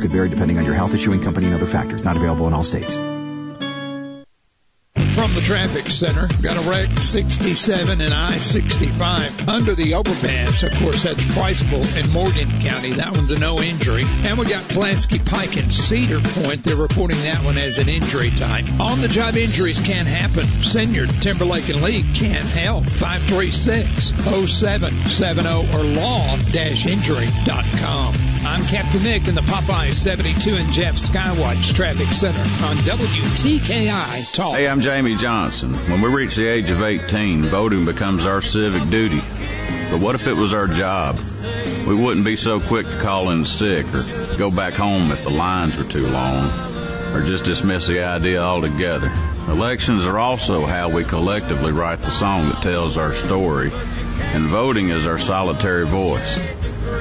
Could vary depending on your health issuing company and other factors. Not available in all states. From the traffic center, got a wreck 67 and I-65 under the overpass. Of course, that's Priceville in Morgan County. That one's a no injury. And we got Pulaski Pike and Cedar Point. They're reporting that one as an injury type. On the job injuries can happen. Senior Timberlake and Lee can't help. 536-0770 or law-injury.com. I'm Captain Nick in the Popeye 72 and Jeff Skywatch Traffic Center on WTKI Talk. Hey, I'm Jamie Johnson. When we reach the age of 18, voting becomes our civic duty. But what if it was our job? We wouldn't be so quick to call in sick or go back home if the lines were too long or just dismiss the idea altogether. Elections are also how we collectively write the song that tells our story, and voting is our solitary voice.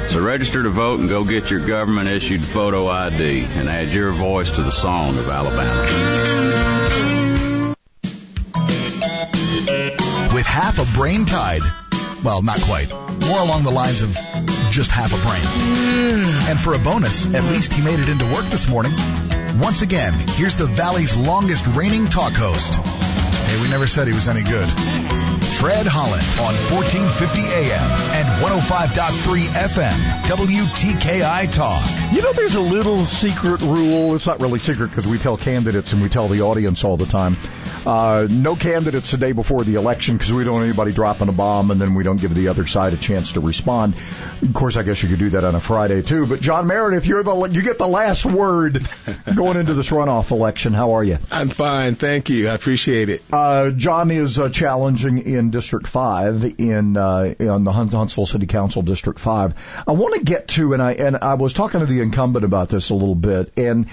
So register to vote and go get your government issued photo ID and add your voice to the song of Alabama. With half a brain tied, Well, not quite. More along the lines of just half a brain. And for a bonus, at least he made it into work this morning. Once again, here's the Valley's longest reigning talk host. Hey, we never said he was any good. Fred Holland on 1450 AM and 105.3 FM, WTKI Talk. You know, there's a little secret rule. It's not really secret because we tell candidates and we tell the audience all the time. Uh, no candidates the day before the election because we don't want anybody dropping a bomb and then we don't give the other side a chance to respond. Of course, I guess you could do that on a Friday too. But John Meredith, you're the you get the last word going into this runoff election. How are you? I'm fine, thank you. I appreciate it. Uh, John is uh, challenging in District Five in uh, on the Huntsville City Council District Five. I want to get to and I and I was talking to the incumbent about this a little bit and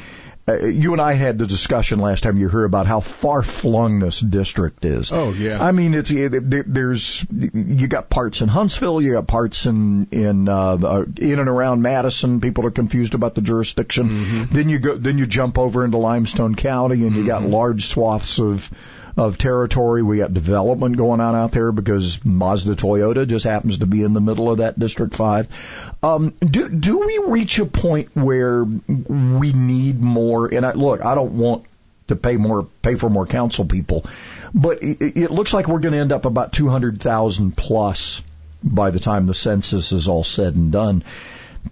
uh, you and I had the discussion last time you heard about how far flung this district is. Oh yeah. I mean, it's it, there's you got parts in Huntsville, you got parts in in uh, in and around Madison. People are confused about the jurisdiction. Mm-hmm. Then you go then you jump over into Limestone County, and you mm-hmm. got large swaths of of territory. We got development going on out there because Mazda Toyota just happens to be in the middle of that District 5. Um, do, do we reach a point where we need more? And I, look, I don't want to pay more, pay for more council people, but it, it looks like we're going to end up about 200,000 plus by the time the census is all said and done.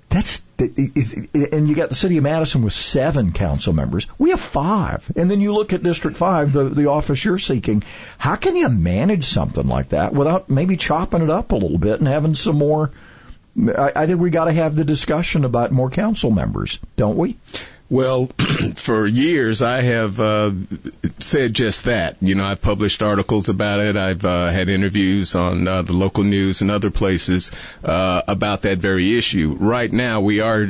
That's and you got the city of Madison with seven council members. We have five, and then you look at District Five, the the office you're seeking. How can you manage something like that without maybe chopping it up a little bit and having some more? I, I think we got to have the discussion about more council members, don't we? Well, for years I have uh, said just that. You know, I've published articles about it. I've uh, had interviews on uh, the local news and other places uh, about that very issue. Right now, we are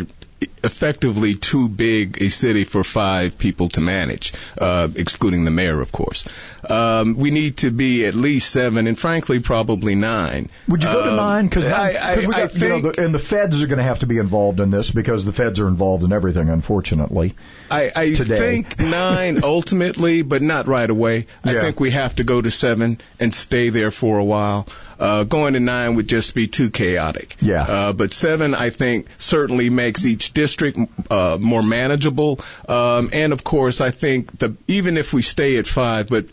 effectively too big a city for five people to manage, uh, excluding the mayor, of course. Um, we need to be at least seven, and frankly, probably nine. Would you go to Um, nine? Because we got, I you know, think the, and the feds are going to have to be involved in this because the feds are involved in everything, unfortunately. I, I think nine ultimately, but not right away. I Yeah. think we have to go to seven and stay there for a while. Uh, going to nine would just be too chaotic. Yeah. Uh, but seven, I think, certainly makes each district uh, more manageable. Um, and of course, I think the even if we stay at five, but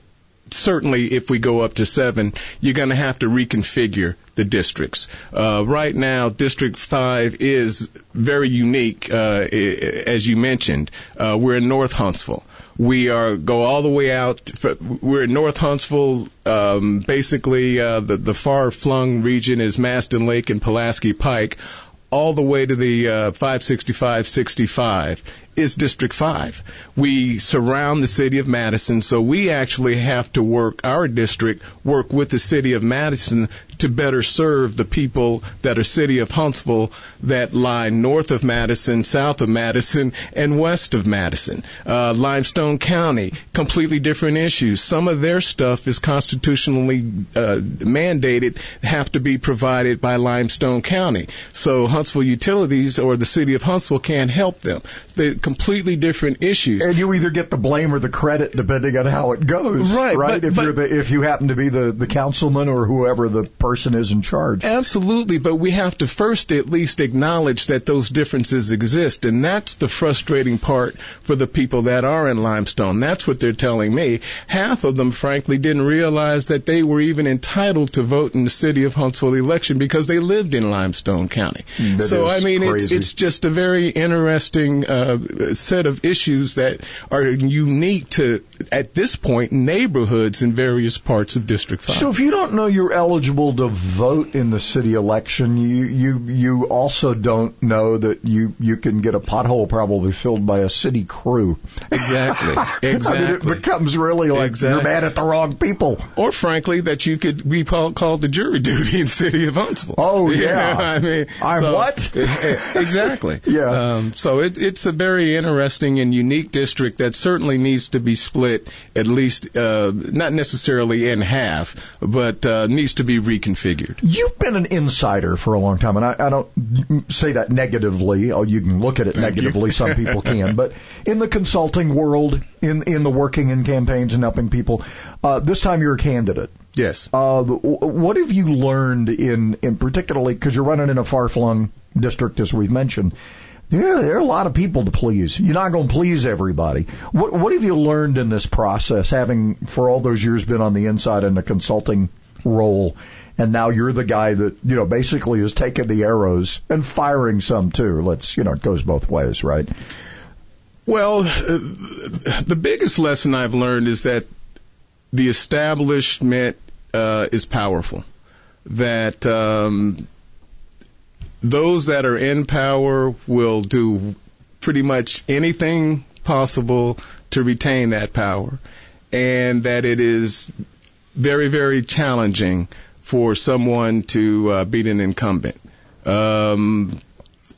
certainly if we go up to seven, you're going to have to reconfigure the districts. Uh, right now, District 5 is very unique, uh, as you mentioned. Uh, we're in North Huntsville. We are go all the way out. We're in North Huntsville. Um, basically, uh, the the far flung region is Mastin Lake and Pulaski Pike, all the way to the uh, 565, 65 is District 5. We surround the city of Madison, so we actually have to work, our district, work with the city of Madison to better serve the people that are city of Huntsville that lie north of Madison, south of Madison, and west of Madison. Uh, Limestone County, completely different issues. Some of their stuff is constitutionally uh, mandated, have to be provided by Limestone County. So Huntsville Utilities or the city of Huntsville can't help them. They completely different issues. And you either get the blame or the credit depending on how it goes. Right, Right. but- if but- you're the if you happen to be the the councilman or whoever the person is in charge. Absolutely, but we have to first at least acknowledge that those differences exist, and that's the frustrating part for the people that are in Limestone. That's what they're telling me. Half of them, frankly, didn't realize that they were even entitled to vote in the city of Huntsville election because they lived in Limestone County. That so I mean, it's it's just a very interesting uh, set of issues that are unique to at this point neighborhoods in various parts of District Five. So if you don't know you're eligible to vote in the city election, you you you also don't know that you you can get a pothole probably filled by a city crew. exactly, I mean, it becomes really like Exactly. you're mad at the wrong people. or frankly that you could be called, the jury duty in city of Huntsville. Oh, You yeah. know, I mean, I'm so- what? exactly. Yeah. Um, so it, it's a very interesting and unique district that certainly needs to be split at least, uh, not necessarily in half, but uh, needs to be reconfigured. You've been an insider for a long time, and I, I don't say that negatively. Oh, you can look at it negatively. Some people can, but in the consulting world, in in the working in campaigns and helping people, uh, this time you're a candidate. Yes. Uh, what have you learned in, in particularly because you're running in a far-flung district, as we've mentioned? There, there are a lot of people to please. You're not going to please everybody. What, what have you learned in this process, having for all those years been on the inside in a consulting role, and now you're the guy that you know basically is taking the arrows and firing some too. Let's you know it goes both ways, right? Well, uh, the biggest lesson I've learned is that the establishment uh, is powerful. That um, those that are in power will do pretty much anything possible to retain that power, and that it is very, very challenging for someone to uh, beat an incumbent. Um,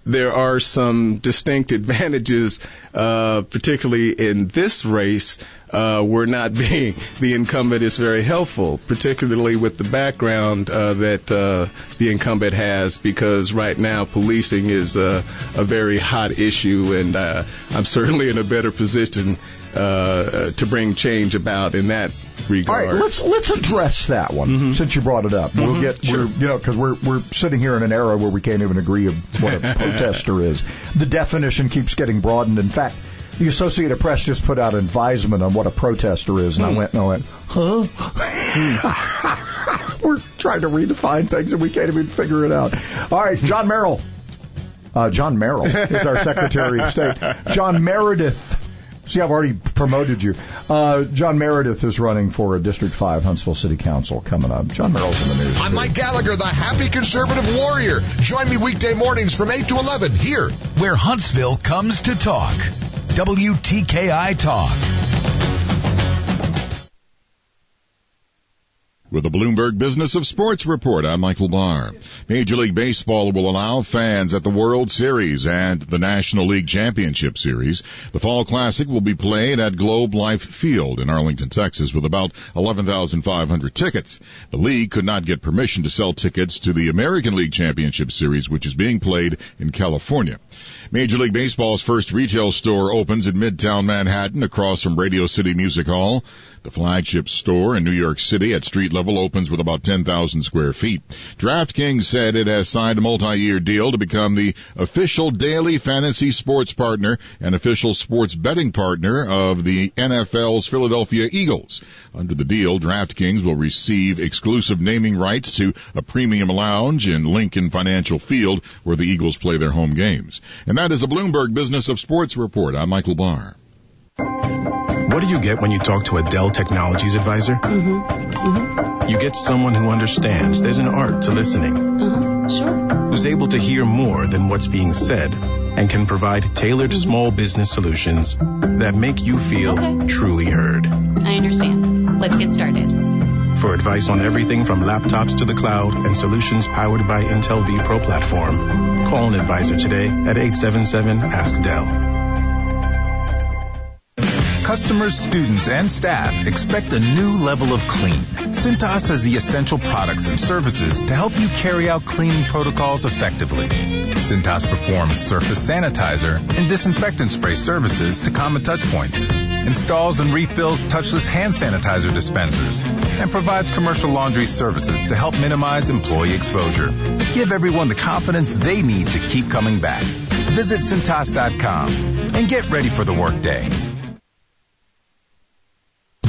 there are some distinct advantages, uh, particularly in this race, uh, where not being the incumbent is very helpful, particularly with the background uh, that uh, the incumbent has, because right now policing is a very hot issue, and uh, I'm certainly in a better position uh, to bring change about in that regard. right, let's let's address that one since you brought it up. We'll get we're, you know because we're we're sitting here in an era where we can't even agree of what a protester is. The definition keeps getting broadened. In fact, the Associated Press just put out an advisement on what a protester is, and I went and I went, huh? we're trying to redefine things and we can't even figure it out. All right, John Merrill. Uh, John Merrill is our Secretary of State. John Meredith. See, I've already promoted you. Uh, John Meredith is running for a District 5 Huntsville City Council coming up. John Merrill's in the news. I'm Mike Gallagher, the happy conservative warrior. Join me weekday mornings from 8 to 11 here. Where Huntsville comes to talk. WTKI Talk. With the Bloomberg Business of Sports report, I'm Michael Barr. Major League Baseball will allow fans at the World Series and the National League Championship Series. The Fall Classic will be played at Globe Life Field in Arlington, Texas with about 11,500 tickets. The league could not get permission to sell tickets to the American League Championship Series, which is being played in California. Major League Baseball's first retail store opens in Midtown Manhattan across from Radio City Music Hall. The flagship store in New York City at street level opens with about 10,000 square feet. DraftKings said it has signed a multi-year deal to become the official daily fantasy sports partner and official sports betting partner of the NFL's Philadelphia Eagles. Under the deal, DraftKings will receive exclusive naming rights to a premium lounge in Lincoln Financial Field where the Eagles play their home games. And that is a Bloomberg Business of Sports report. I'm Michael Barr. What do you get when you talk to a Dell Technologies advisor? Mm-hmm. Mm-hmm. You get someone who understands there's an art to listening, Uh-huh. Sure. who's able to hear more than what's being said, and can provide tailored small business solutions that make you feel Okay. truly heard. I understand. Let's get started. For advice on everything from laptops to the cloud and solutions powered by Intel vPro platform, call an advisor today at 877 Ask Dell. Customers, students, and staff expect a new level of clean. Cintas has the essential products and services to help you carry out cleaning protocols effectively. Cintas performs surface sanitizer and disinfectant spray services to common touch points, installs and refills touchless hand sanitizer dispensers, and provides commercial laundry services to help minimize employee exposure. Give everyone the confidence they need to keep coming back. Visit Cintas.com and get ready for the workday.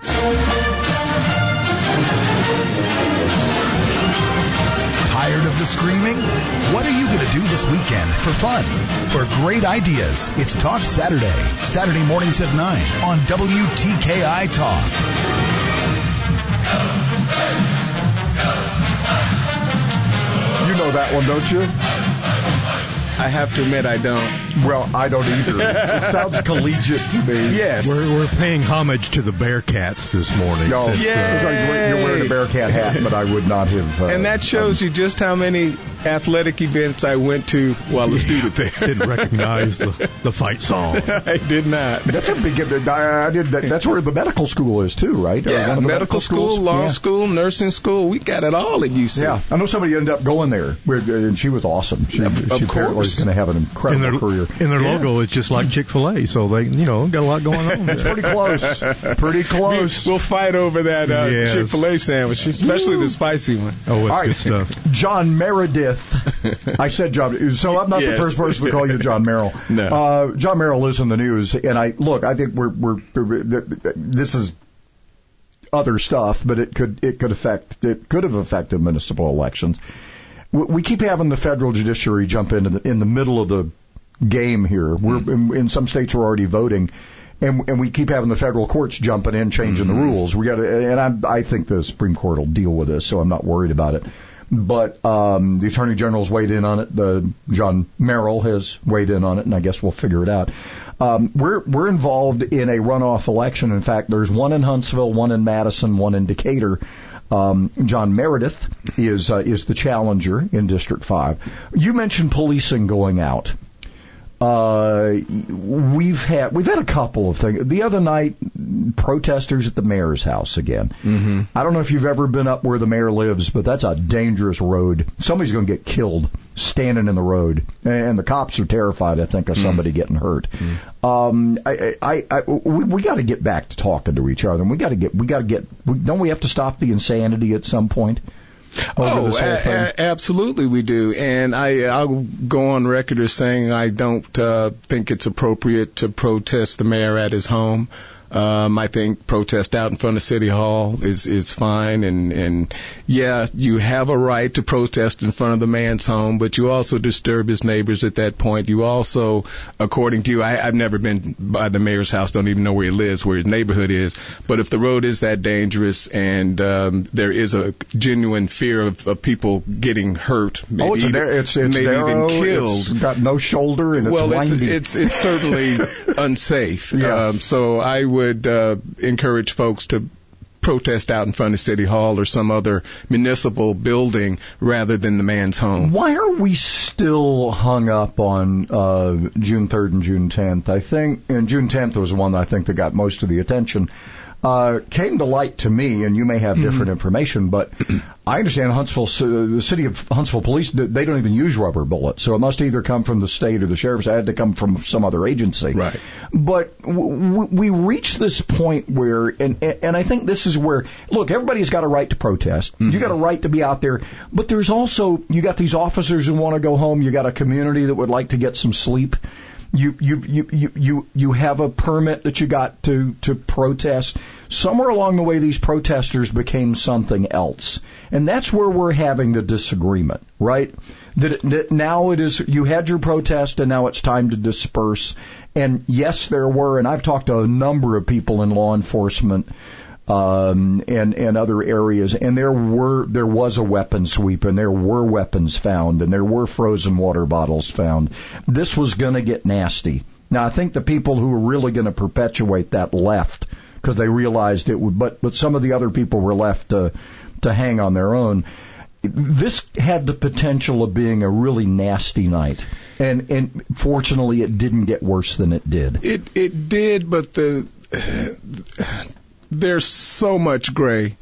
Tired of the screaming? What are you going to do this weekend for fun? For great ideas, it's Talk Saturday. Saturday mornings at 9 on WTKI Talk. You know that one, don't you? I have to admit I don't. Well, I don't either. it sounds collegiate to me. Yes. We're, we're paying homage to the Bearcats this morning. No, since, uh, you're wearing a Bearcat hat, but I would not have. Uh, and that shows you just how many athletic events I went to while a student there. didn't recognize the, the fight song. I did not. That's a big. I did. That, that's where the medical school is too, right? Yeah, one of the medical school, schools? law Yeah. school, nursing school. We got it all at UC. Yeah, I know somebody ended up going there, and she was awesome. She, Of- she of apparently course. is going to have an And incredible their, career. and their logo is just like Chick Fil A, so they, you know, got a lot going on. It's pretty close. Pretty close. We'll fight over that uh, Yes. Chick Fil A sandwich, especially the spicy one. Oh, it's All right. good stuff. John Meredith. I said John, so I'm not Yes. the first person to call you John Merrill. No. Uh, John Merrill is in the news, and I look. I think we're we're this is other stuff, but it could it could affect it could have affected municipal elections. We, keep having the federal judiciary jump in in the, in the middle of the game here. We're in, in some states we're already voting. And, and we keep having the federal courts jumping in, changing the rules. We got to, and I, I think the Supreme Court will deal with this, so I'm not worried about it. But um, the Attorney General's weighed in on it. The John Merrill has weighed in on it, and I guess we'll figure it out. Um, we're we're involved in a runoff election. In fact, there's one in Huntsville, one in Madison, one in Decatur. Um, John Meredith is uh, is the challenger in District Five. You mentioned policing going out. Uh, we've had we've had a couple of things. The other night, protesters at the mayor's house again. Mm-hmm. I don't know if you've ever been up where the mayor lives, but that's a dangerous road. Somebody's going to get killed standing in the road, and the cops are terrified. I think of somebody getting hurt. Um, I, I, I, we, we got to get back to talking to each other, and we got to get we got to get. We, don't we have to stop the insanity at some point? Oh, a- a- absolutely we do. And I, I'll go on record as saying I don't uh, think it's appropriate to protest the mayor at his home. Um, I think protest out in front of City Hall is is fine, and and yeah, you have a right to protest in front of the man's home, but you also disturb his neighbors at that point. You also, according to you, I, I've never been by the mayor's house, don't even know where he lives, where his neighborhood is. But if the road is that dangerous and um, there is a genuine fear of, of people getting hurt, maybe oh, it's, even, it's, it's maybe narrow. even killed, It's got no shoulder and well, it's it's, windy. it's it's certainly unsafe. Yeah. Um, so I would uh, encourage folks to protest out in front of City Hall or some other municipal building rather than the man's home. Why are we still hung up on uh, June 3rd and June 10th? I think, and June 10th was the one I think that got most of the attention. Uh, came to light to me, and you may have different information, but I understand Huntsville, uh, the city of Huntsville police, they don't even use rubber bullets, so it must either come from the state or the sheriff's. It had to come from some other agency. Right. But w- w- we reach this point where, and and I think this is where, look, everybody's got a right to protest. You got a right to be out there, but there's also you got these officers who want to go home. You got a community that would like to get some sleep you you you you you have a permit that you got to to protest. Somewhere along the way, these protesters became something else, and that's where we're having the disagreement, right? That, that now it is you had your protest, and now it's time to disperse. And yes, there were, and I've talked to a number of people in law enforcement um, and and other areas. And there were there was a weapon sweep, and there were weapons found, and there were frozen water bottles found. This was going to get nasty. Now, I think the people who were really going to perpetuate that left because they realized it would. But but some of the other people were left to to hang on their own. This had the potential of being a really nasty night, and and fortunately, it didn't get worse than it did. It it did, but the there's so much gray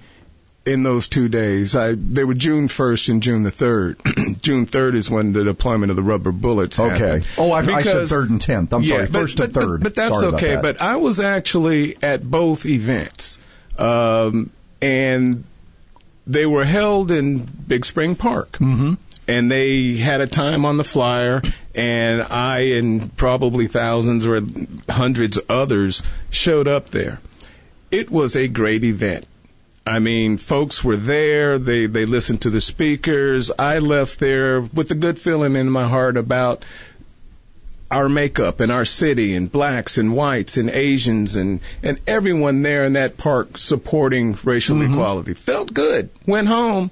in those two days. I they were June 1st and June the 3rd. June 3rd is when the deployment of the rubber bullets Okay. happened. Oh, I, I said third and tenth. I'm yeah, sorry, first but, and third. But, but that's Sorry okay. that. But I was actually at both events, um, and they were held in Big Spring Park. Mm-hmm. And they had a time on the flyer, and I and probably thousands or hundreds of others showed up there. It was a great event. I mean, folks were there. They they listened to the speakers. I left there with a good feeling in my heart about our makeup and our city and blacks and whites and Asians and and everyone there in that park supporting racial mm-hmm. equality. Felt good. Went home,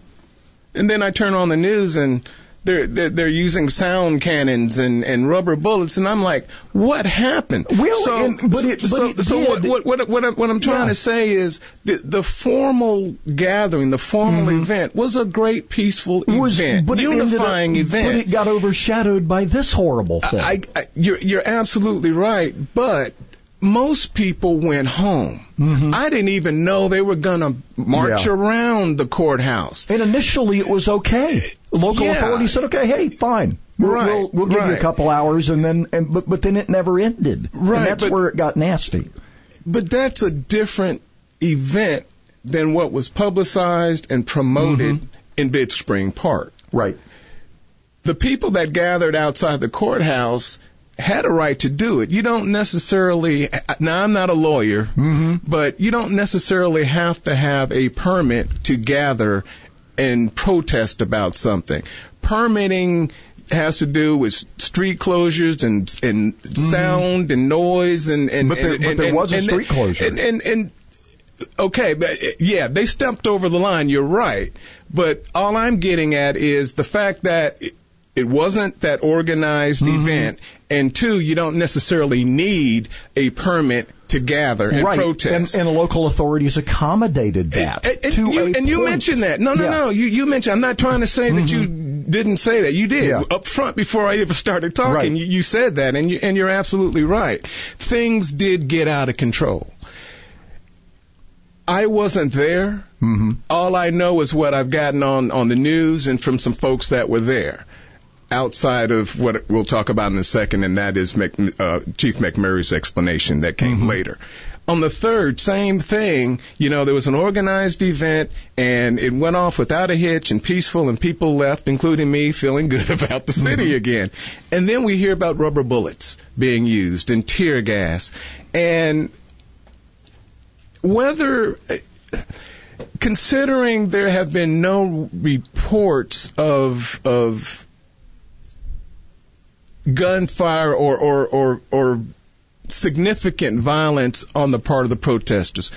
and then I turn on the news and. They're, they're they're using sound cannons and, and rubber bullets and I'm like, what happened? Well, so, and- but it- but so, it so what, what what what I'm, what I'm trying Yeah. to say is the the formal gathering, the formal mm-hmm. event was a great peaceful Was- event, but ended up- unifying event. But it got overshadowed by this horrible thing. I, I, you're, you're absolutely right, but most people went home. I didn't even know they were going to march Mm-hmm. Yeah. around the courthouse. and initially, it was okay. Local Yeah. authorities said, "Okay, hey, fine, we'll, Right, we'll, we'll give you a couple hours," and then, and, but but then it never ended. Right, and that's but- where it got nasty. But that's a different event than what was publicized and promoted Mm-hmm. in Big Spring Park. Right. the people that gathered outside the courthouse had a right to do it. You don't necessarily, now I'm not a lawyer, mm-hmm. but you don't necessarily have to have a permit to gather and protest about something. Permitting has to do with street closures and and mm-hmm. sound and noise and and But there- and, but there and- was a and- street closure. and and, and okay, but yeah, they stepped over the line. You're right, but all I'm getting at is the fact that. It, wasn't that organized Mm-hmm. event, and two, you don't necessarily need a permit to gather and right. protest. And, and local authorities accommodated that. And, and you, and you mentioned that. No, no, Yeah. Mm-hmm. no. You, you mentioned. I'm not trying to say that you didn't say that. You did Yeah. up front before I ever started talking. Right. You, you said that, and you, and you're absolutely right. Things did get out of control. I wasn't there. Mm-hmm. All I know is what I've gotten on on the news and from some folks that were there. Outside of what we'll talk about in a second, and that is Mc, uh, Chief McMurray's explanation that came Mm-hmm. later. On the third, same thing. You know, there was an organized event, and it went off without a hitch and peaceful, and people left, including me, feeling good about the city Mm-hmm. again. And then we hear about rubber bullets being used and tear gas, and whether considering there have been no reports of of gunfire or or or, or significant violence on the part of the protesters.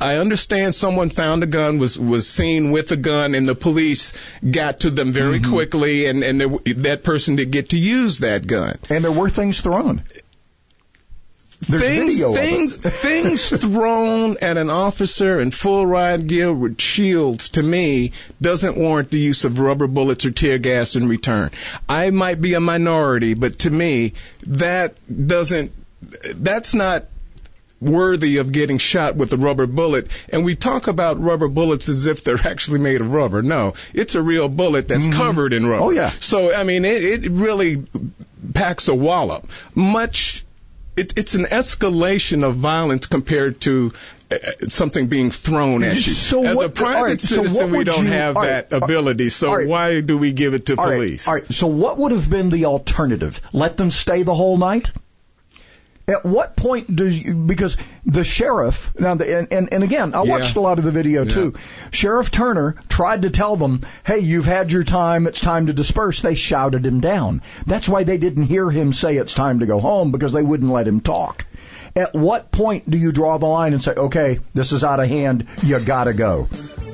I understand someone found a gun, was was seen with a gun, and the police got to them very mm-hmm. quickly, and and there, that person did get to use that gun. And there were things thrown. There's things video of it. things things thrown at an officer in full riot gear with shields to me doesn't warrant the use of rubber bullets or tear gas in return. I might be a minority, but to me that doesn't that's not worthy of getting shot with a rubber bullet. And we talk about rubber bullets as if they're actually made of rubber. No, it's a real bullet that's mm-hmm. covered in rubber. Oh, yeah. So, I mean, it, it really packs a wallop. Much, it, it's an escalation of violence compared to uh, something being thrown at you. So As what- a private right, so citizen, what we don't you- have right, that ability. So right. why do we give it to police? all right. So what would have been the alternative? Let them stay the whole night? At what point does you, because the sheriff now the, and, and and again I Yeah. watched a lot of the video too. Sheriff Turner tried to tell them, "Hey, you've had your time. It's time to disperse." They shouted him down. That's why they didn't hear him say it's time to go home because they wouldn't let him talk. At what point do you draw the line and say, "Okay, this is out of hand. You got to go"?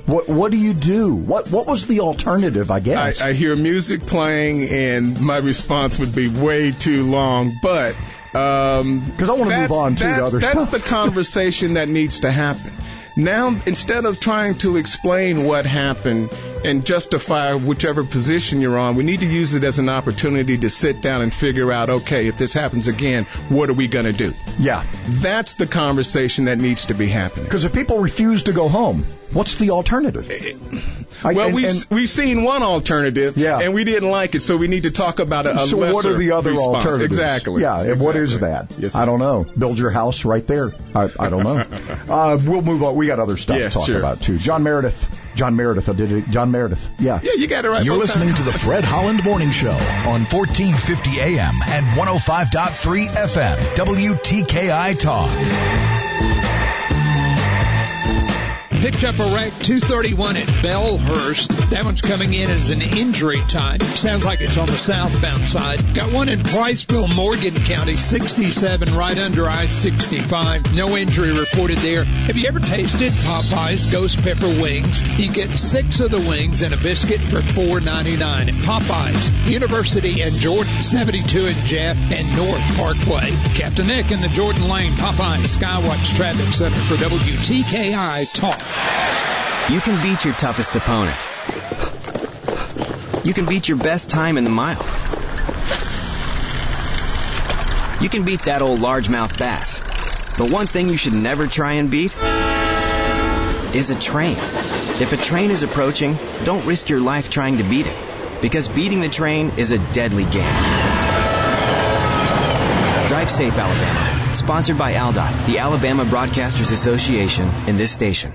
What what do you do? What what was the alternative? I guess. I, I hear music playing, and my response would be way too long. But Um, because I wanna move on, to other that's stuff. the conversation that needs to happen. Now, instead of trying to explain what happened and justify whichever position you're on, we need to use it as an opportunity to sit down and figure out, okay, if this happens again, what are we going to do? Yeah. That's the conversation that needs to be happening. Because if people refuse to go home, what's the alternative? I- well, and- we've and- we've seen one alternative, Yeah. and we didn't like it, so we need to talk about a, a so what are the other response. alternatives? Exactly. Yeah, and what is that? Yes, I don't know. Build your house right there. I, I don't know. uh, we'll move on. We got other stuff Yes, to talk sure. about too. John Meredith. John Meredith. I did it. John Meredith. Yeah. Yeah, you got it right. You're listening times. to the Fred Holland Morning Show on 1450 AM and 105.3 FM. WTKI Talk. Picked up a wreck 231 at Bellhurst. That one's coming in as an injury time. Sounds like it's on the southbound side. Got one in Priceville, Morgan County, 67 right under I-65. No injury reported there. Have you ever tasted Popeye's Ghost Pepper Wings? You get six of the wings and a biscuit for $4.99 at Popeye's, University and Jordan, 72 in Jeff and North Parkway. Captain Nick in the Jordan Lane Popeyes Skywatch Traffic Center for WTKI Talk. You can beat your toughest opponent. You can beat your best time in the mile. You can beat that old largemouth bass. But one thing you should never try and beat is a train. If a train is approaching, don't risk your life trying to beat it. Because beating the train is a deadly game. Drive safe, Alabama. Sponsored by ALDOT, the Alabama Broadcasters Association, in this station.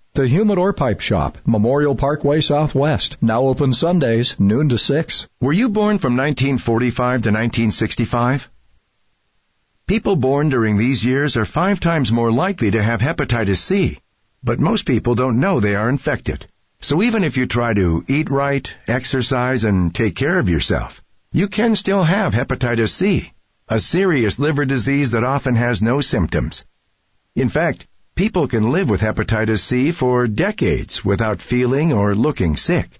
The Humidor Pipe Shop, Memorial Parkway Southwest. Now open Sundays, noon to 6. Were you born from 1945 to 1965? People born during these years are five times more likely to have hepatitis C, but most people don't know they are infected. So even if you try to eat right, exercise, and take care of yourself, you can still have hepatitis C, a serious liver disease that often has no symptoms. In fact, people can live with hepatitis C for decades without feeling or looking sick.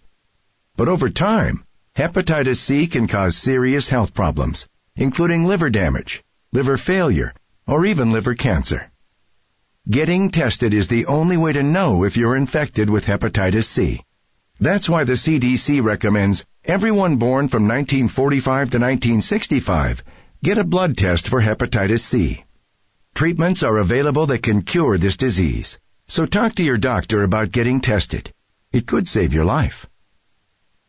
But over time, hepatitis C can cause serious health problems, including liver damage, liver failure, or even liver cancer. Getting tested is the only way to know if you're infected with hepatitis C. That's why the CDC recommends everyone born from 1945 to 1965 get a blood test for hepatitis C. Treatments are available that can cure this disease. So talk to your doctor about getting tested. It could save your life.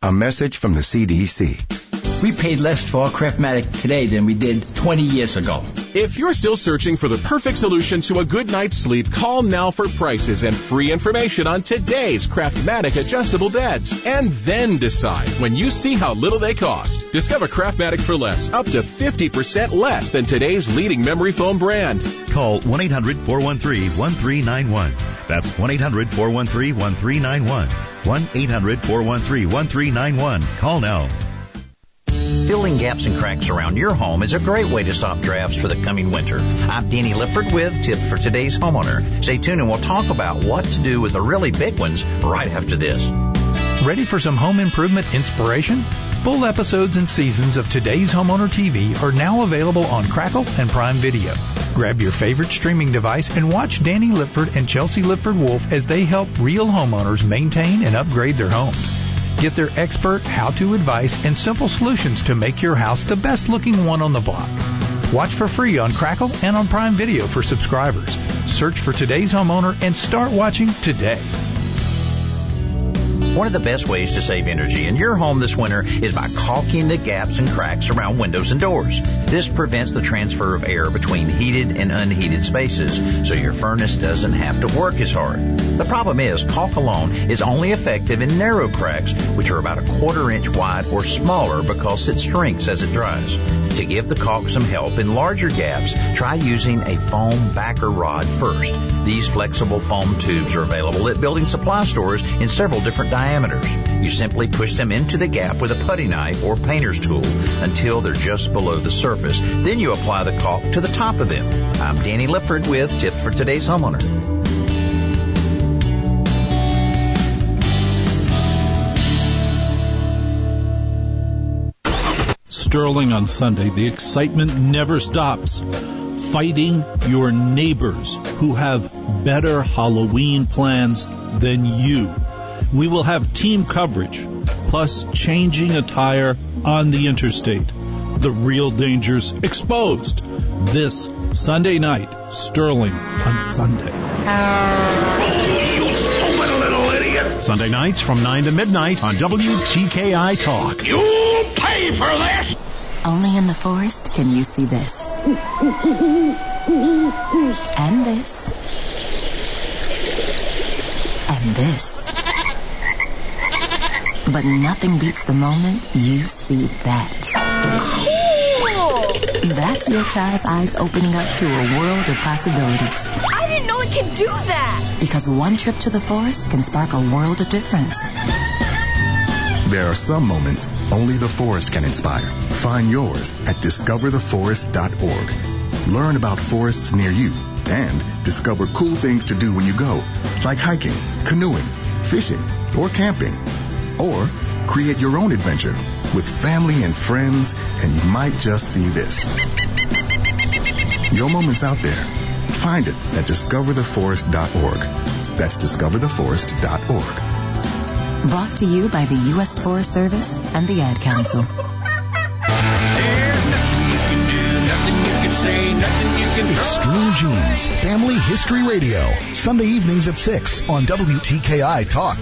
A message from the CDC. We paid less for our Craftmatic today than we did 20 years ago. If you're still searching for the perfect solution to a good night's sleep, call now for prices and free information on today's Craftmatic adjustable beds. And then decide when you see how little they cost. Discover Craftmatic for less, up to 50% less than today's leading memory foam brand. Call 1-800-413-1391. That's 1-800-413-1391. 1-800-413-1391. Call now. Filling gaps and cracks around your home is a great way to stop drafts for the coming winter. I'm Danny Lipford with tips for today's homeowner. Stay tuned and we'll talk about what to do with the really big ones right after this. Ready for some home improvement inspiration? Full episodes and seasons of today's Homeowner TV are now available on Crackle and Prime Video. Grab your favorite streaming device and watch Danny Lipford and Chelsea Lipford Wolf as they help real homeowners maintain and upgrade their homes. Get their expert how-to advice and simple solutions to make your house the best looking one on the block. Watch for free on Crackle and on Prime Video for subscribers. Search for today's homeowner and start watching today. One of the best ways to save energy in your home this winter is by caulking the gaps and cracks around windows and doors. This prevents the transfer of air between heated and unheated spaces, so your furnace doesn't have to work as hard. The problem is, caulk alone is only effective in narrow cracks, which are about a quarter inch wide or smaller because it shrinks as it dries. To give the caulk some help in larger gaps, try using a foam backer rod first. These flexible foam tubes are available at building supply stores in several different diameters. You simply push them into the gap with a putty knife or painter's tool until they're just below the surface. Then you apply the caulk to the top of them. I'm Danny Lipford with Tips for Today's Homeowner. Sterling on Sunday, the excitement never stops. Fighting your neighbors who have better Halloween plans than you. We will have team coverage, plus changing a tire on the interstate. The real dangers exposed. This Sunday night, Sterling on Sunday. Sunday nights from 9 to midnight on WTKI Talk. You'll pay for this! Only in the forest can you see this. And this. And this. But nothing beats the moment you see that. Cool! That's your child's eyes opening up to a world of possibilities. I didn't know it could do that! Because one trip to the forest can spark a world of difference. There are some moments only the forest can inspire. Find yours at discovertheforest.org. Learn about forests near you and discover cool things to do when you go, like hiking, canoeing, fishing, or camping. Or create your own adventure with family and friends, and you might just see this. Your moment's out there. Find it at discovertheforest.org. That's discovertheforest.org. Brought to you by the U.S. Forest Service and the Ad Council. Extreme Genes, Family History Radio, Sunday evenings at 6 on WTKI Talk.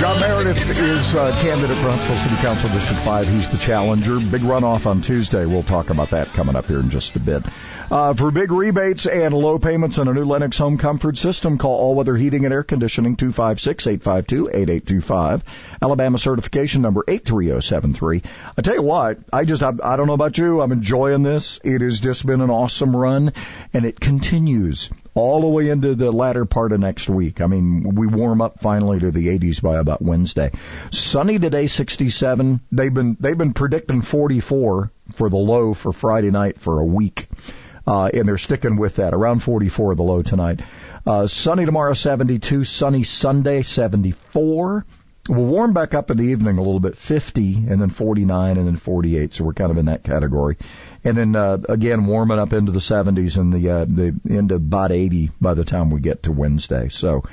John Meredith is uh, candidate for Huntsville City Council District 5. He's the challenger. Big runoff on Tuesday. We'll talk about that coming up here in just a bit. Uh, for big rebates and low payments on a new Lennox home comfort system, call All Weather Heating and Air Conditioning 256-852-8825. Alabama certification number 83073. I tell you what, I just, I, I don't know about you, I'm enjoying this. It just been an awesome run and it continues all the way into the latter part of next week. I mean, we warm up finally to the 80s by about Wednesday. Sunny today, 67. They've been, they've been predicting 44 for the low for Friday night for a week. Uh, and they're sticking with that around 44 the low tonight. Uh, sunny tomorrow 72, sunny Sunday 74. We'll warm back up in the evening a little bit, 50 and then 49 and then 48. So we're kind of in that category. And then, uh, again, warming up into the 70s and the, uh, the into about 80 by the time we get to Wednesday. So,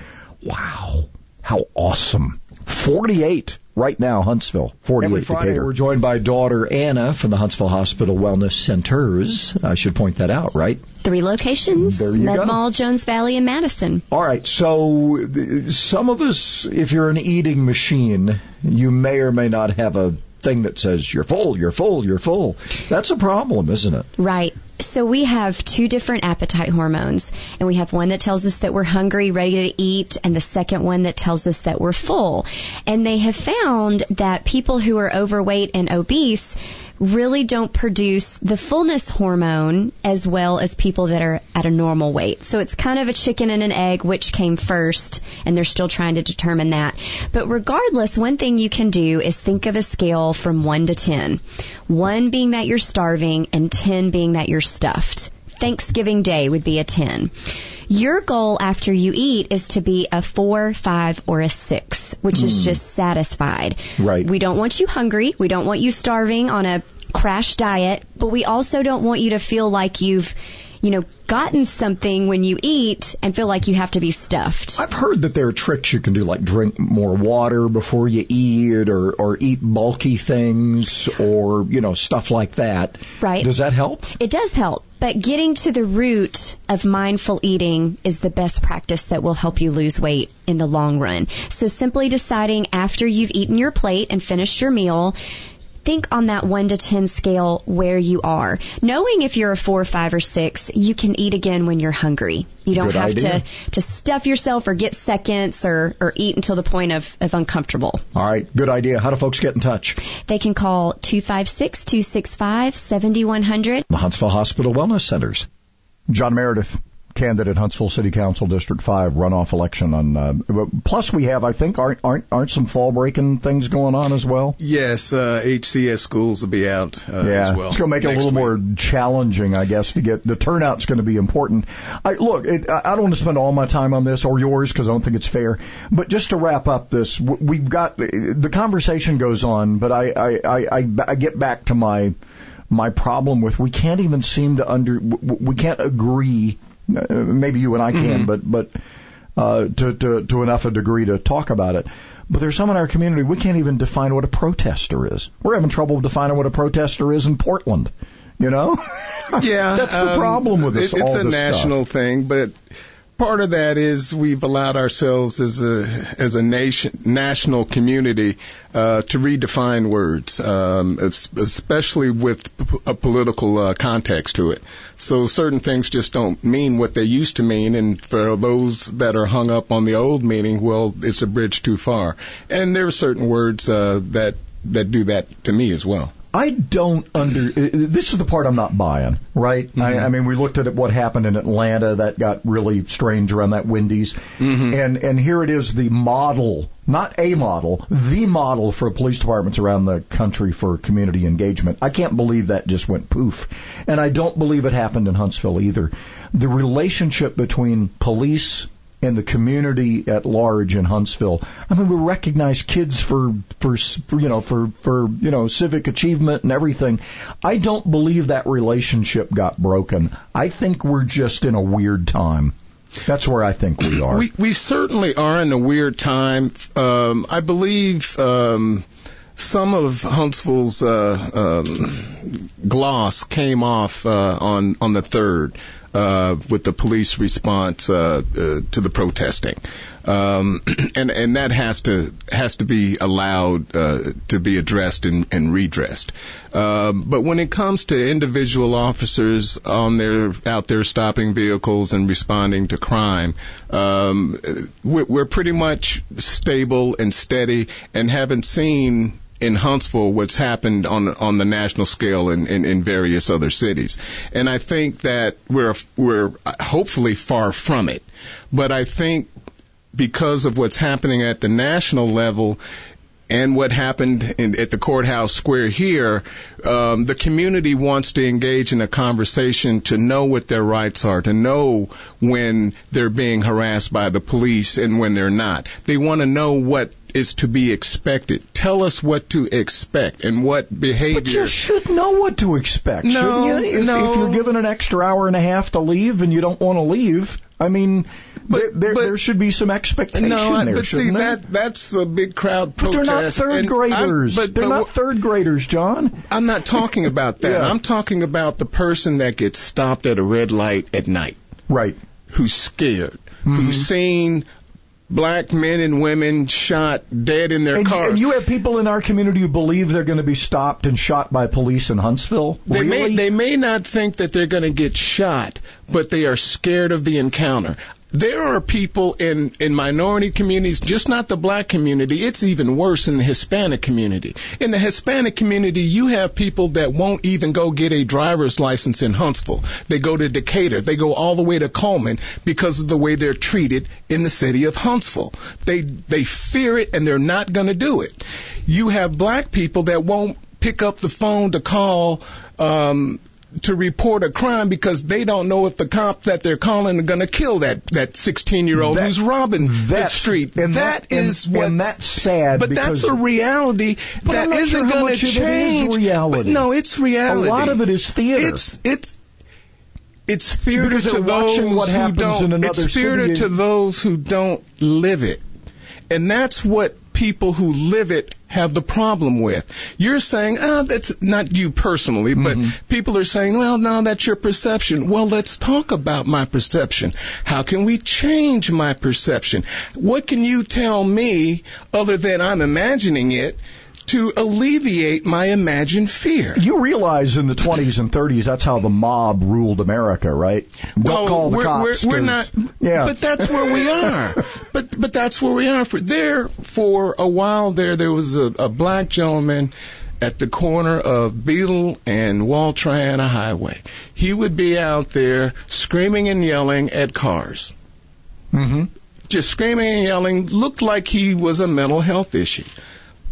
wow. How awesome. 48 right now, Huntsville. 48 Every Friday, Decatur. we're joined by daughter Anna from the Huntsville Hospital Wellness Centers. I should point that out, right? Three locations. There you Med go. Mall, Jones Valley, and Madison. All right. So some of us, if you're an eating machine, you may or may not have a thing that says you're full, you're full, you're full. That's a problem, isn't it? Right. So we have two different appetite hormones, and we have one that tells us that we're hungry, ready to eat, and the second one that tells us that we're full. And they have found that people who are overweight and obese really don't produce the fullness hormone as well as people that are at a normal weight. So it's kind of a chicken and an egg, which came first, and they're still trying to determine that. But regardless, one thing you can do is think of a scale from 1 to 10. 1 being that you're starving and 10 being that you're stuffed. Thanksgiving Day would be a 10. Your goal after you eat is to be a four, five, or a six, which is Mm. just satisfied. Right. We don't want you hungry. We don't want you starving on a crash diet, but we also don't want you to feel like you've, you know, gotten something when you eat and feel like you have to be stuffed. I've heard that there are tricks you can do, like drink more water before you eat, or or eat bulky things, or you know stuff like that. Right. Does that help? It does help, but getting to the root of mindful eating is the best practice that will help you lose weight in the long run. So simply deciding after you've eaten your plate and finished your meal, think on that 1 to 10 scale where you are. Knowing if you're a 4, 5, or 6, you can eat again when you're hungry. You don't Good have idea. to, to stuff yourself or get seconds or, or eat until the point of, of uncomfortable. All right, good idea. How do folks get in touch? They can call 256 265 7100. The Huntsville Hospital Wellness Centers. John Meredith, candidate Huntsville City Council District 5 runoff election on uh, plus we have I think aren't aren't aren't some fall breaking things going on as well. Yes, uh, HCS schools will be out uh, yeah, as well. it's going to make it a little week. more challenging, I guess, to get the turnout's going to be important. I, look, it, I don't want to spend all my time on this or yours because I don't think it's fair. But just to wrap up this, we've got the conversation goes on, but I I, I, I, I get back to my my problem with we can't even seem to under we can't agree. Uh, maybe you and I can, Mhm. but but uh, to, to to enough a degree to talk about it. But there's some in our community we can't even define what a protester is. We're having trouble defining what a protester is in Portland. You know? yeah, That's the um, problem with this. it- It's all a this national stuff. thing, but part of that is we've allowed ourselves as a as a nation national community uh, to redefine words, um, especially with a political uh, context to it. So certain things just don't mean what they used to mean, and for those that are hung up on the old meaning, well, it's a bridge too far. And there are certain words uh, that that do that to me as well. I don't under. This is the part I'm not buying, right? I, mm-hmm. I mean, we looked at what happened in Atlanta. That got really strange around that Wendy's, mm-hmm. and and here it is, the model, not a model, the model for police departments around the country for community engagement. I can't believe that just went poof, and I don't believe it happened in Huntsville either. The relationship between police and the community at large in Huntsville. I mean, we recognize kids for, for, for you know, for, for, you know, civic achievement and everything. I don't believe that relationship got broken. I think we're just in a weird time. That's where I think we are. We we certainly are in a weird time. Um, I believe um, some of Huntsville's uh, um, gloss came off uh, on on the third uh, with the police response uh, uh, to the protesting, um, and and that has to has to be allowed uh, to be addressed and, and redressed. Um, but when it comes to individual officers on their out there stopping vehicles and responding to crime, um, we're, we're pretty much stable and steady, and haven't seen in Huntsville what's happened on on the national scale in, in, in various other cities. And I think that we're we're hopefully far from it. But I think because of what's happening at the national level and what happened in, at the courthouse square here, um, the community wants to engage in a conversation to know what their rights are, to know when they're being harassed by the police and when they're not. They want to know what is to be expected. Tell us what to expect and what behavior. But you should know what to expect, No, shouldn't you? If, no. if you're given an extra hour and a half to leave and you don't want to leave, I mean, there, there, there should be some expectation no, there, but see there? that that's a big crowd protest. But they're not third graders. But they're but not third graders, John. I'm not talking about that. Yeah. I'm talking about the person that gets stopped at a red light at night. Right. Who's scared. Mm-hmm. Who's seen black men and women shot dead in their And, cars. and you have people in our community who believe they're going to be stopped and shot by police in Huntsville. They really? may they may not think that they're going to get shot, but they are scared of the encounter. There are people in, in minority communities, just not the black community. It's even worse in the Hispanic community. In the Hispanic community, you have people that won't even go get a driver's license in Huntsville. They go to Decatur. They go all the way to Cullman because of the way they're treated in the city of Huntsville. They they fear it and they're not going to do it. You have black people that won't pick up the phone to call um, to report a crime because they don't know if the cop that they're calling are going to kill that that 16 year old who's robbing the street. and that that- is and that's sad But that's a reality that not isn't sure going to of it is change. reality. But no, it's reality. A lot of it is theater. It's it's it's theater Because to those who don't. in it's theater city. to those who don't live it, and that's what people who live it have the problem with. You're saying, oh, that's not you personally, but Mm-hmm. people are saying, well, now that's your perception. Well, let's talk about my perception. How can we change my perception? What can you tell me other than I'm imagining it? To alleviate my imagined fear. You realize in the 20s and 30s that's how the mob ruled America, right? Don't well, call the we're, cops. We're, we're not. Yeah. But that's where we are. but but that's where we are. For there, for a while there, there was a, a black gentleman at the corner of Beetle and Waltriana Highway. He would be out there screaming and yelling at cars. Mm-hmm. Just screaming and yelling, looked like he was a mental health issue.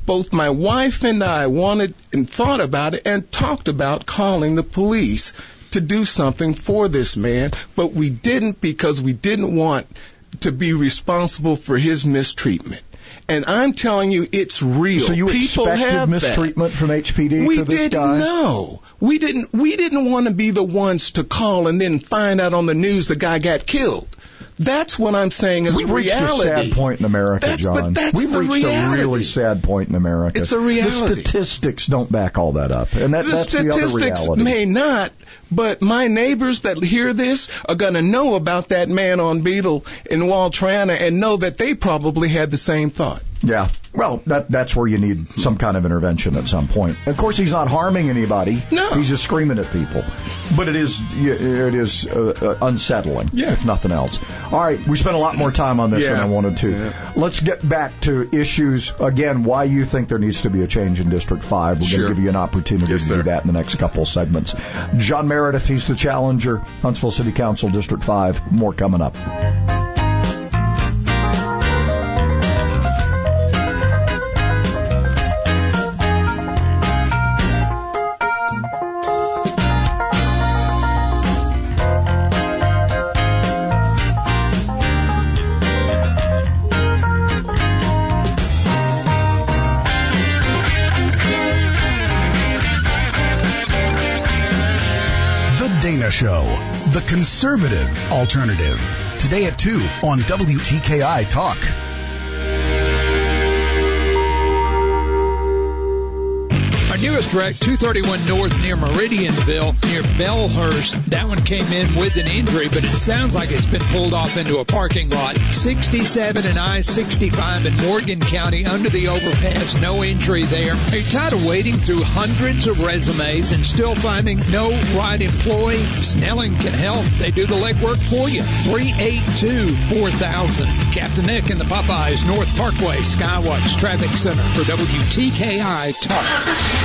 Both my wife and I wanted and thought about it and talked about calling the police to do something for this man, but we didn't because we didn't want to be responsible for his mistreatment. And I'm telling you, it's real. So you People expected have mistreatment from HPD we to this didn't guy? know. We didn't. We didn't want to be the ones to call and then find out on the news the guy got killed. That's what I'm saying is We've reached a sad point in America, That's- John. We've reached reality. a really sad point in America. It's a reality. The statistics don't back all that up, and that, the that's the other statistics reality. may not, but my neighbors that hear this are going to know about that man on Beetle in Waltrana and know that they probably had the same thought. Yeah. Well, that that's where you need some kind of intervention at some point. Of course, he's not harming anybody. No. He's just screaming at people. But it is it is uh, uh, unsettling, Yeah. if nothing else. All right, we spent a lot more time on this than I wanted to. Yeah. Let's get back to issues again. Why you think there needs to be a change in District Five? We're Sure. going to give you an opportunity Yes, to do that in the next couple segments. John Meredith, he's the challenger. Huntsville City Council, District Five. More coming up. The conservative alternative. Today at 2 on WTKI Talk. Our newest wreck, 231 North near Meridianville, near Bellhurst. That one came in with an injury, but it sounds like it's been pulled off into a parking lot. 67 and I-65 in Morgan County under the overpass. No injury there. Are you tired of waiting through hundreds of resumes and still finding no right employee? Snelling can help. They do the legwork for you. 382-4000. Captain Nick and the Popeyes North Parkway Skywatch Traffic Center for WTKI Talk.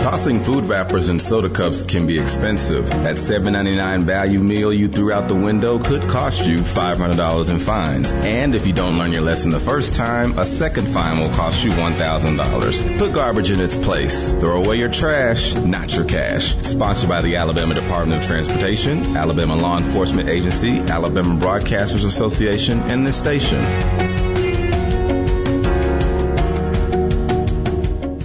Tossing food wrappers and soda cups can be expensive. That $7.99 value meal you threw out the window could cost you $500 in fines. And if you don't learn your lesson the first time, a second fine will cost you $1,000. Put garbage in its place. Throw away your trash, not your cash. Sponsored by the Alabama Department of Transportation, Alabama Law Enforcement Agency, Alabama Broadcasters Association, and this station.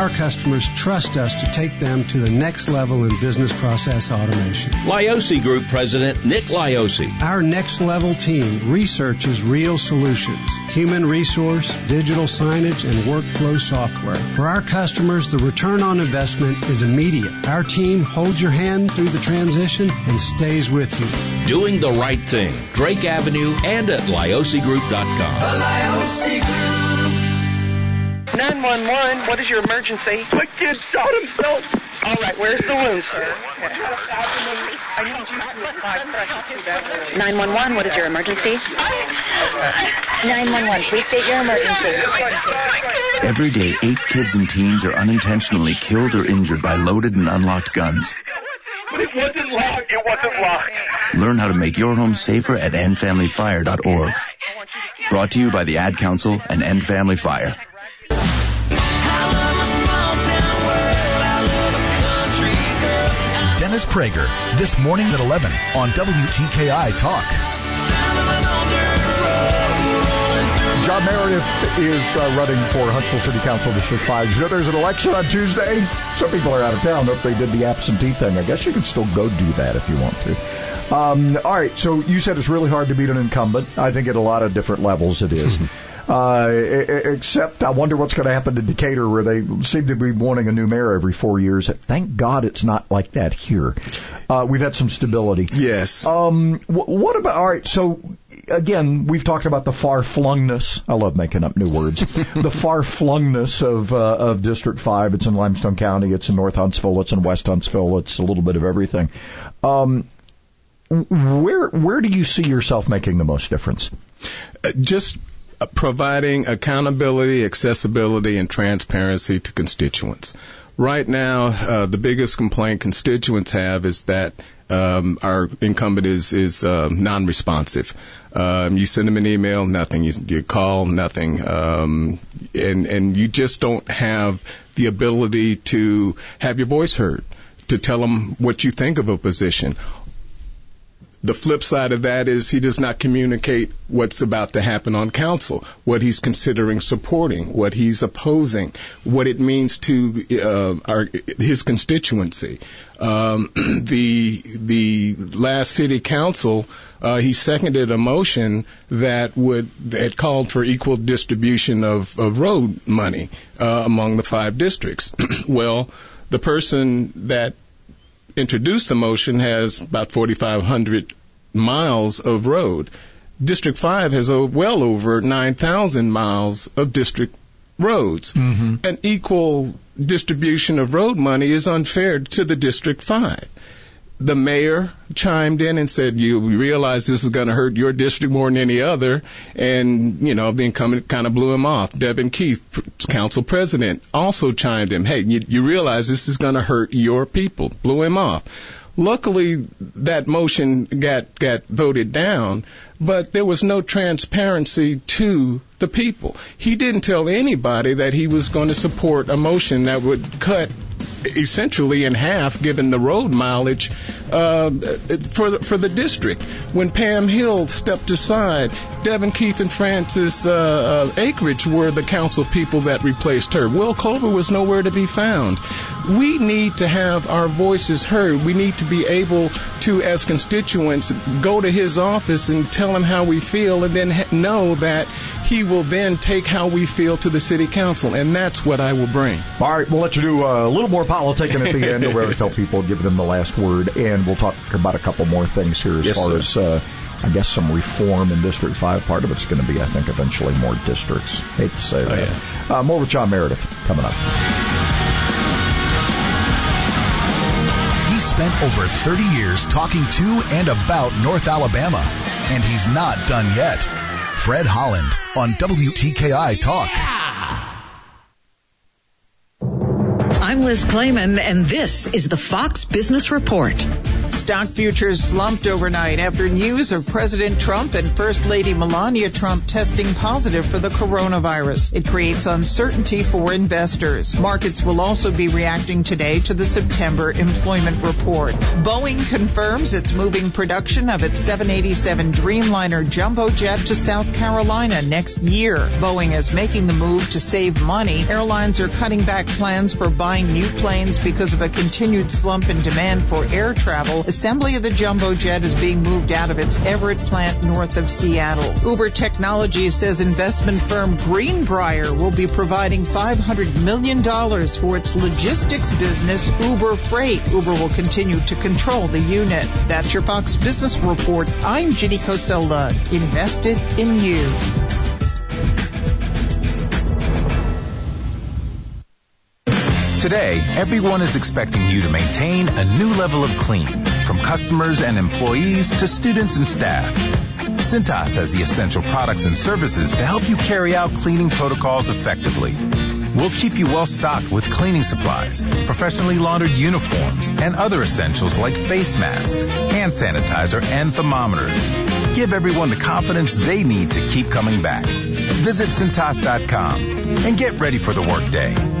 Our customers trust us to take them to the next level in business process automation. Lioce Group President Nick Lioce. Our next level team researches real solutions, human resource, digital signage, and workflow software. For our customers, the return on investment is immediate. Our team holds your hand through the transition and stays with you. Doing the right thing. Drake Avenue and at liocegroup.com. The Lioce Group. 911, what is your emergency? My kid shot himself. All right, where's the wound, sir? I need you to apply pressure to that wound. 911, what is your emergency? 911, please state your emergency. Every day, eight kids and teens are unintentionally killed or injured by loaded and unlocked guns. But it wasn't locked. It wasn't locked. Learn how to make your home safer at endfamilyfire.org. Brought to you by the Ad Council and End Family Fire. Dennis Prager, this morning at 11 on WTKI Talk. John Meredith is uh, running for Huntsville City Council District 5. You know there's an election on Tuesday? Some people are out of town. If they did the absentee thing, I guess you can still go do that if you want to. Um, all right, so you said it's really hard to beat an incumbent. I think at a lot of different levels it is. Uh, except I wonder what's going to happen to Decatur, where they seem to be wanting a new mayor every four years. Thank God it's not like that here. Uh, we've had some stability. Yes. Um, wh- what about? All right, so again, we've talked about the far flungness. I love making up new words. the far flungness of uh, of District Five. It's in Limestone County. It's in North Huntsville. It's in West Huntsville. It's a little bit of everything. Um, where where do you see yourself making the most difference? Uh, just providing accountability, accessibility, and transparency to constituents. Right now, uh, the biggest complaint constituents have is that um, our incumbent is is uh, non-responsive. Um, you send them an email, nothing. You, you call, nothing, um, and and you just don't have the ability to have your voice heard, to tell them what you think of a position, the flip side of that is he does not communicate what's about to happen on council, what he's considering supporting, what he's opposing, what it means to uh, our, his constituency. Um, the the last city council, uh, he seconded a motion that would that called for equal distribution of, of road money uh, among the five districts. well, the person that introduced the motion has about 4,500 miles of road. District 5 has a, well over 9,000 miles of district roads. Mm-hmm. An equal distribution of road money is unfair to the District 5. The mayor chimed in and said, you realize this is going to hurt your district more than any other. And, you know, the incumbent kind of blew him off. Devyn Keith, council president, also chimed in, hey, you, you realize this is going to hurt your people. Blew him off. Luckily, that motion got got voted down, but there was no transparency to the people. He didn't tell anybody that he was going to support a motion that would cut essentially in half, given the road mileage uh, for the, for the district. When Pam Hill stepped aside, Devyn Keith and Frances uh, uh, Akridge were the council people that replaced her. Will Culver was nowhere to be found. We need to have our voices heard. We need to be able to, as constituents, go to his office and tell him how we feel, and then know that he will then take how we feel to the city council, and that's what I will bring. All right, we'll let you do a little more politicking at the end. We'll always tell people, give them the last word, and we'll talk about a couple more things here as yes, far sir. as. Uh, I guess some reform in District 5. Part of it's going to be, I think, eventually more districts. Hate to say Oh, that. yeah. Uh, more with John Meredith coming up. He spent over 30 years talking to and about North Alabama, and he's not done yet. Fred Holland on WTKI Talk. I'm Liz Claman, and this is the Fox Business Report. Stock futures slumped overnight after news of President Trump and First Lady Melania Trump testing positive for the coronavirus. It creates uncertainty for investors. Markets will also be reacting today to the September employment report. Boeing confirms it's moving production of its 787 Dreamliner jumbo jet to South Carolina next year. Boeing is making the move to save money. Airlines are cutting back plans for buying new planes because of a continued slump in demand for air travel. Assembly of the jumbo jet is being moved out of its Everett plant north of Seattle. Uber Technologies says investment firm Greenbriar will be providing $500 million for its logistics business, Uber Freight. Uber will continue to control the unit. That's your Fox Business Report. I'm Ginny Coselda. Invested in you. Today, everyone is expecting you to maintain a new level of clean, from customers and employees to students and staff. Cintas has the essential products and services to help you carry out cleaning protocols effectively. We'll keep you well stocked with cleaning supplies, professionally laundered uniforms, and other essentials like face masks, hand sanitizer, and thermometers. Give everyone the confidence they need to keep coming back. Visit Cintas.com and get ready for the workday.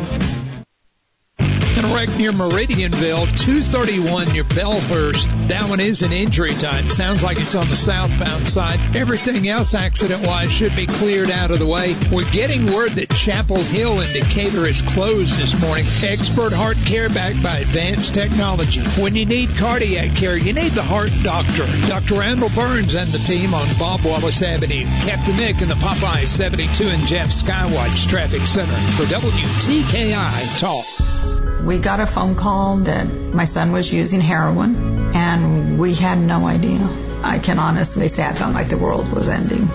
In wreck near Meridianville, 231 near Bellhurst. That one is an injury time. Sounds like it's on the southbound side. Everything else accident wise should be cleared out of the way. We're getting word that Chapel Hill in Decatur is closed this morning. Expert heart care backed by advanced technology. When you need cardiac care, you need the heart doctor. Dr. Randall Burns and the team on Bob Wallace Avenue. Captain Nick and the Popeye 72 and Jeff Skywatch Traffic Center for WTKI Talk. We got a phone call that my son was using heroin, and we had no idea. I can honestly say I felt like the world was ending.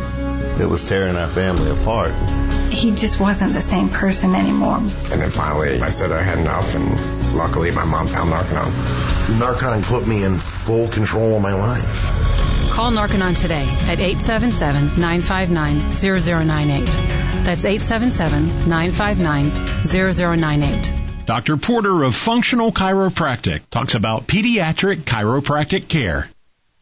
It was tearing our family apart. He just wasn't the same person anymore. And then finally, I said I had enough, and luckily, my mom found Narconon. Narconon put me in full control of my life. Call Narconon today at 877-959-0098. That's 877-959-0098. Dr. Porter of Functional Chiropractic talks about pediatric chiropractic care.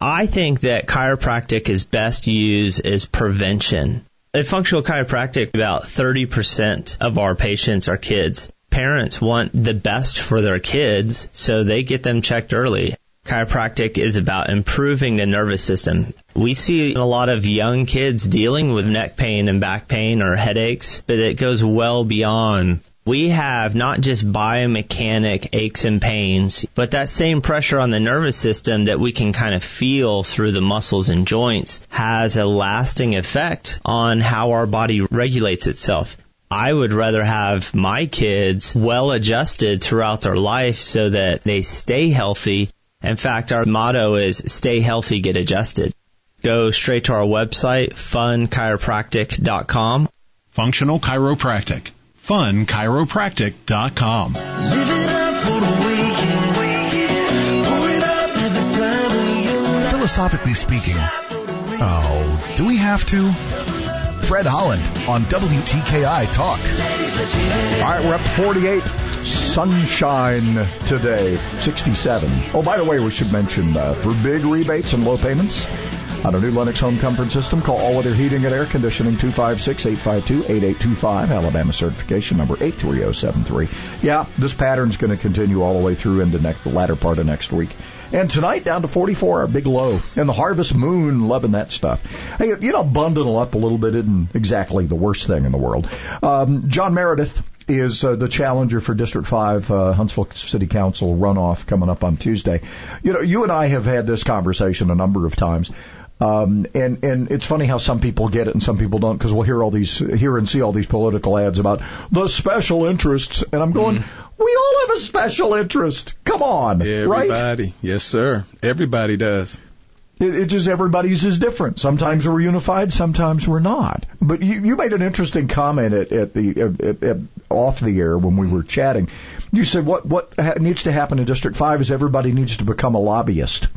I think that chiropractic is best used as prevention. At functional chiropractic, about 30% of our patients are kids. Parents want the best for their kids, so they get them checked early. Chiropractic is about improving the nervous system. We see a lot of young kids dealing with neck pain and back pain or headaches, but it goes well beyond we have not just biomechanic aches and pains, but that same pressure on the nervous system that we can kind of feel through the muscles and joints has a lasting effect on how our body regulates itself. I would rather have my kids well adjusted throughout their life so that they stay healthy. In fact, our motto is stay healthy, get adjusted. Go straight to our website, funchiropractic.com. Functional Chiropractic funchiropractic.com. Philosophically speaking, oh, do we have to? Fred Holland on WTKI Talk. All right, we're up to 48. Sunshine today, 67. Oh, by the way, we should mention uh, for big rebates and low payments, on a new Lennox home comfort system, call All Weather Heating and Air Conditioning 256-852-8825, Alabama certification number 83073. Yeah, this pattern's going to continue all the way through into next, the latter part of next week. And tonight down to 44, a big low. And the harvest moon, loving that stuff. Hey, you know, bundle up a little bit isn't exactly the worst thing in the world. Um, John Meredith is uh, the challenger for District 5 uh, Huntsville City Council runoff coming up on Tuesday. You know, you and I have had this conversation a number of times. Um, and and it's funny how some people get it and some people don't because we'll hear all these hear and see all these political ads about the special interests, and I'm going, mm. we all have a special interest. Come on, everybody, right? yes, sir, everybody does. It, it just everybody's is different. Sometimes we're unified, sometimes we're not. But you, you made an interesting comment at, at the at, at, off the air when we were chatting. You said what what ha- needs to happen in District Five is everybody needs to become a lobbyist.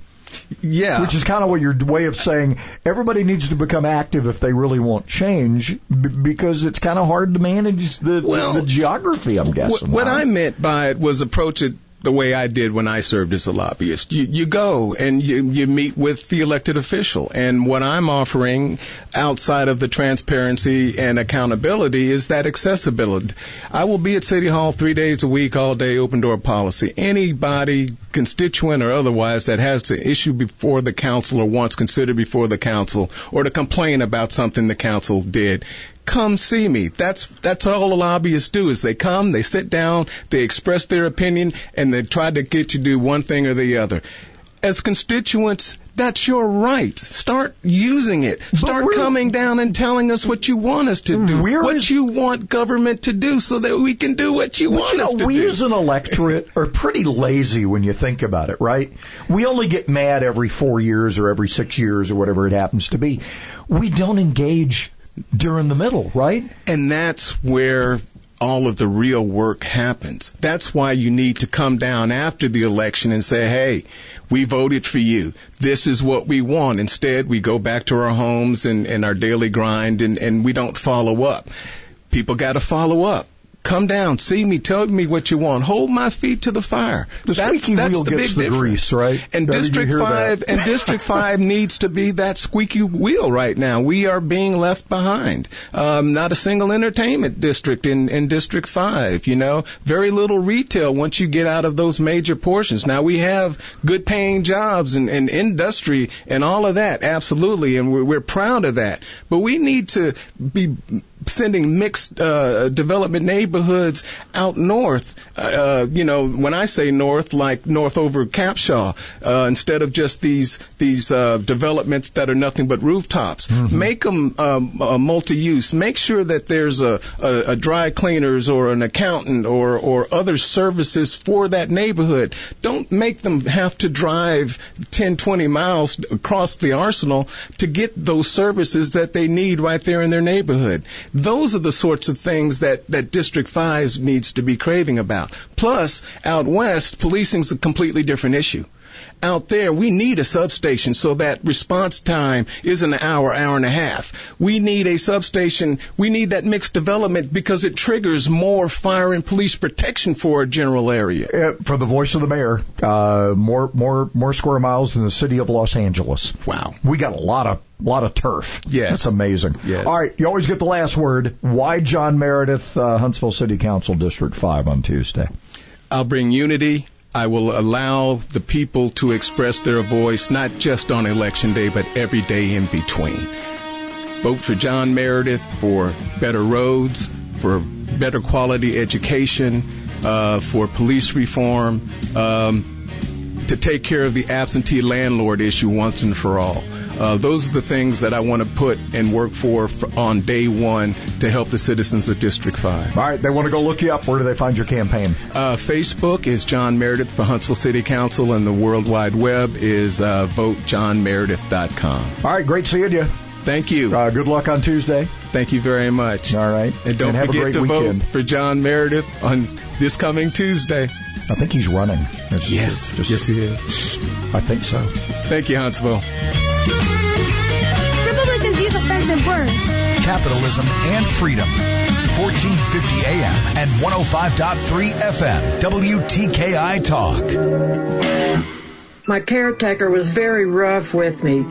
Yeah. Which is kind of what your way of saying everybody needs to become active if they really want change b- because it's kind of hard to manage the, Well, the geography, I'm guessing. what right? I meant by it was approach it the way I did when I served as a lobbyist. You, you go and you, you meet with the elected official. And what I'm offering outside of the transparency and accountability is that accessibility. I will be at City Hall three days a week, all day, open door policy. Anybody, constituent or otherwise, that has to issue before the council or wants considered before the council or to complain about something the council did, come see me. That's that's all the lobbyists do is they come, they sit down, they express their opinion, and they try to get you to do one thing or the other. As constituents, that's your right. Start using it. Start coming down and telling us what you want us to do. Mm-hmm. what you want government to do so that we can do what you want you know, us to we do. We as an electorate are pretty lazy when you think about it, right? We only get mad every four years or every six years or whatever it happens to be. We don't engage during the middle, right? And that's where all of the real work happens. That's why you need to come down after the election and say, hey, we voted for you. This is what we want. Instead, we go back to our homes and, and our daily grind and, and we don't follow up. People got to follow up. Come down, see me, tell me what you want. Hold my feet to the fire. The that's, squeaky that's wheel the gets big the difference. grease, right? And you District hear that? Five and District Five needs to be that squeaky wheel right now. We are being left behind. Um, not a single entertainment district in in District Five. You know, very little retail once you get out of those major portions. Now we have good paying jobs and, and industry and all of that, absolutely, and we're, we're proud of that. But we need to be sending mixed uh, development neighborhoods out north. Uh, you know, when I say north, like north over Capshaw, uh, instead of just these these uh, developments that are nothing but rooftops. Make them um, uh, multi-use. Make sure that there's a, a, a dry cleaners or an accountant or or other services for that neighborhood. Don't make them have to drive 10, 20 miles across the arsenal to get those services that they need right there in their neighborhood. Those are the sorts of things that, that District 5 needs to be craving about. Plus, out west, policing's a completely different issue. Out there, we need a substation so that response time is an hour, hour and a half. We need a substation. We need that mixed development because it triggers more fire and police protection for a general area. Uh, for the voice of the mayor, uh, more more more square miles than the city of Los Angeles. Wow, we got a lot of lot of turf. Yes, that's amazing. Yes. All right, you always get the last word. Why John Meredith, uh, Huntsville City Council District Five on Tuesday? I'll bring unity. I will allow the people to express their voice not just on election day, but every day in between. Vote for John Meredith for better roads, for better quality education, uh, for police reform, um, to take care of the absentee landlord issue once and for all. Uh, those are the things that I want to put and work for, for on day one to help the citizens of District 5. All right, they want to go look you up. Where do they find your campaign? Uh, Facebook is John Meredith for Huntsville City Council, and the World Wide Web is uh, votejohnmeredith.com. All right, great seeing you. Thank you. Uh, good luck on Tuesday. Thank you very much. All right. And don't And have a forget great to weekend. vote for John Meredith on this coming Tuesday. I think he's running. It's Yes. just- yes, he is. I think so. Thank you, Huntsville. Republicans use offensive words. Capitalism and freedom. 1450 AM and 105.3 FM. WTKI Talk. My caretaker was very rough with me.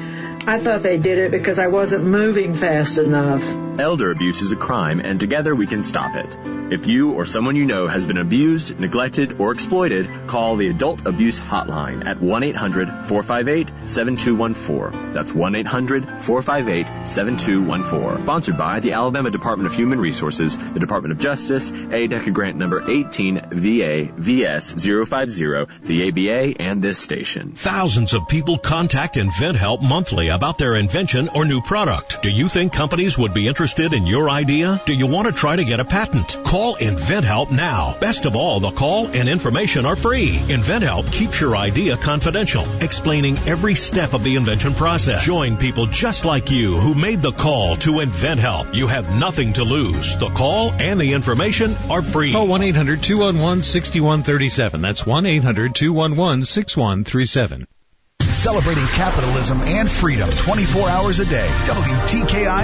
I thought they did it because I wasn't moving fast enough. Elder abuse is a crime, and together we can stop it. If you or someone you know has been abused, neglected, or exploited, call the Adult Abuse Hotline at 1 800 458 7214. That's 1 800 458 7214. Sponsored by the Alabama Department of Human Resources, the Department of Justice, ADECA grant number 18 VA VS 050, the ABA, and this station. Thousands of people contact InventHelp monthly about their invention or new product. Do you think companies would be interested in your idea? Do you want to try to get a patent? Call InventHelp now. Best of all, the call and information are free. InventHelp keeps your idea confidential, explaining every step of the invention process. Join people just like you who made the call to InventHelp. You have nothing to lose. The call and the information are free. Call 1 800 211 6137. That's 1 800 211 6137. celebrating capitalism and freedom 24 hours a day. WTKI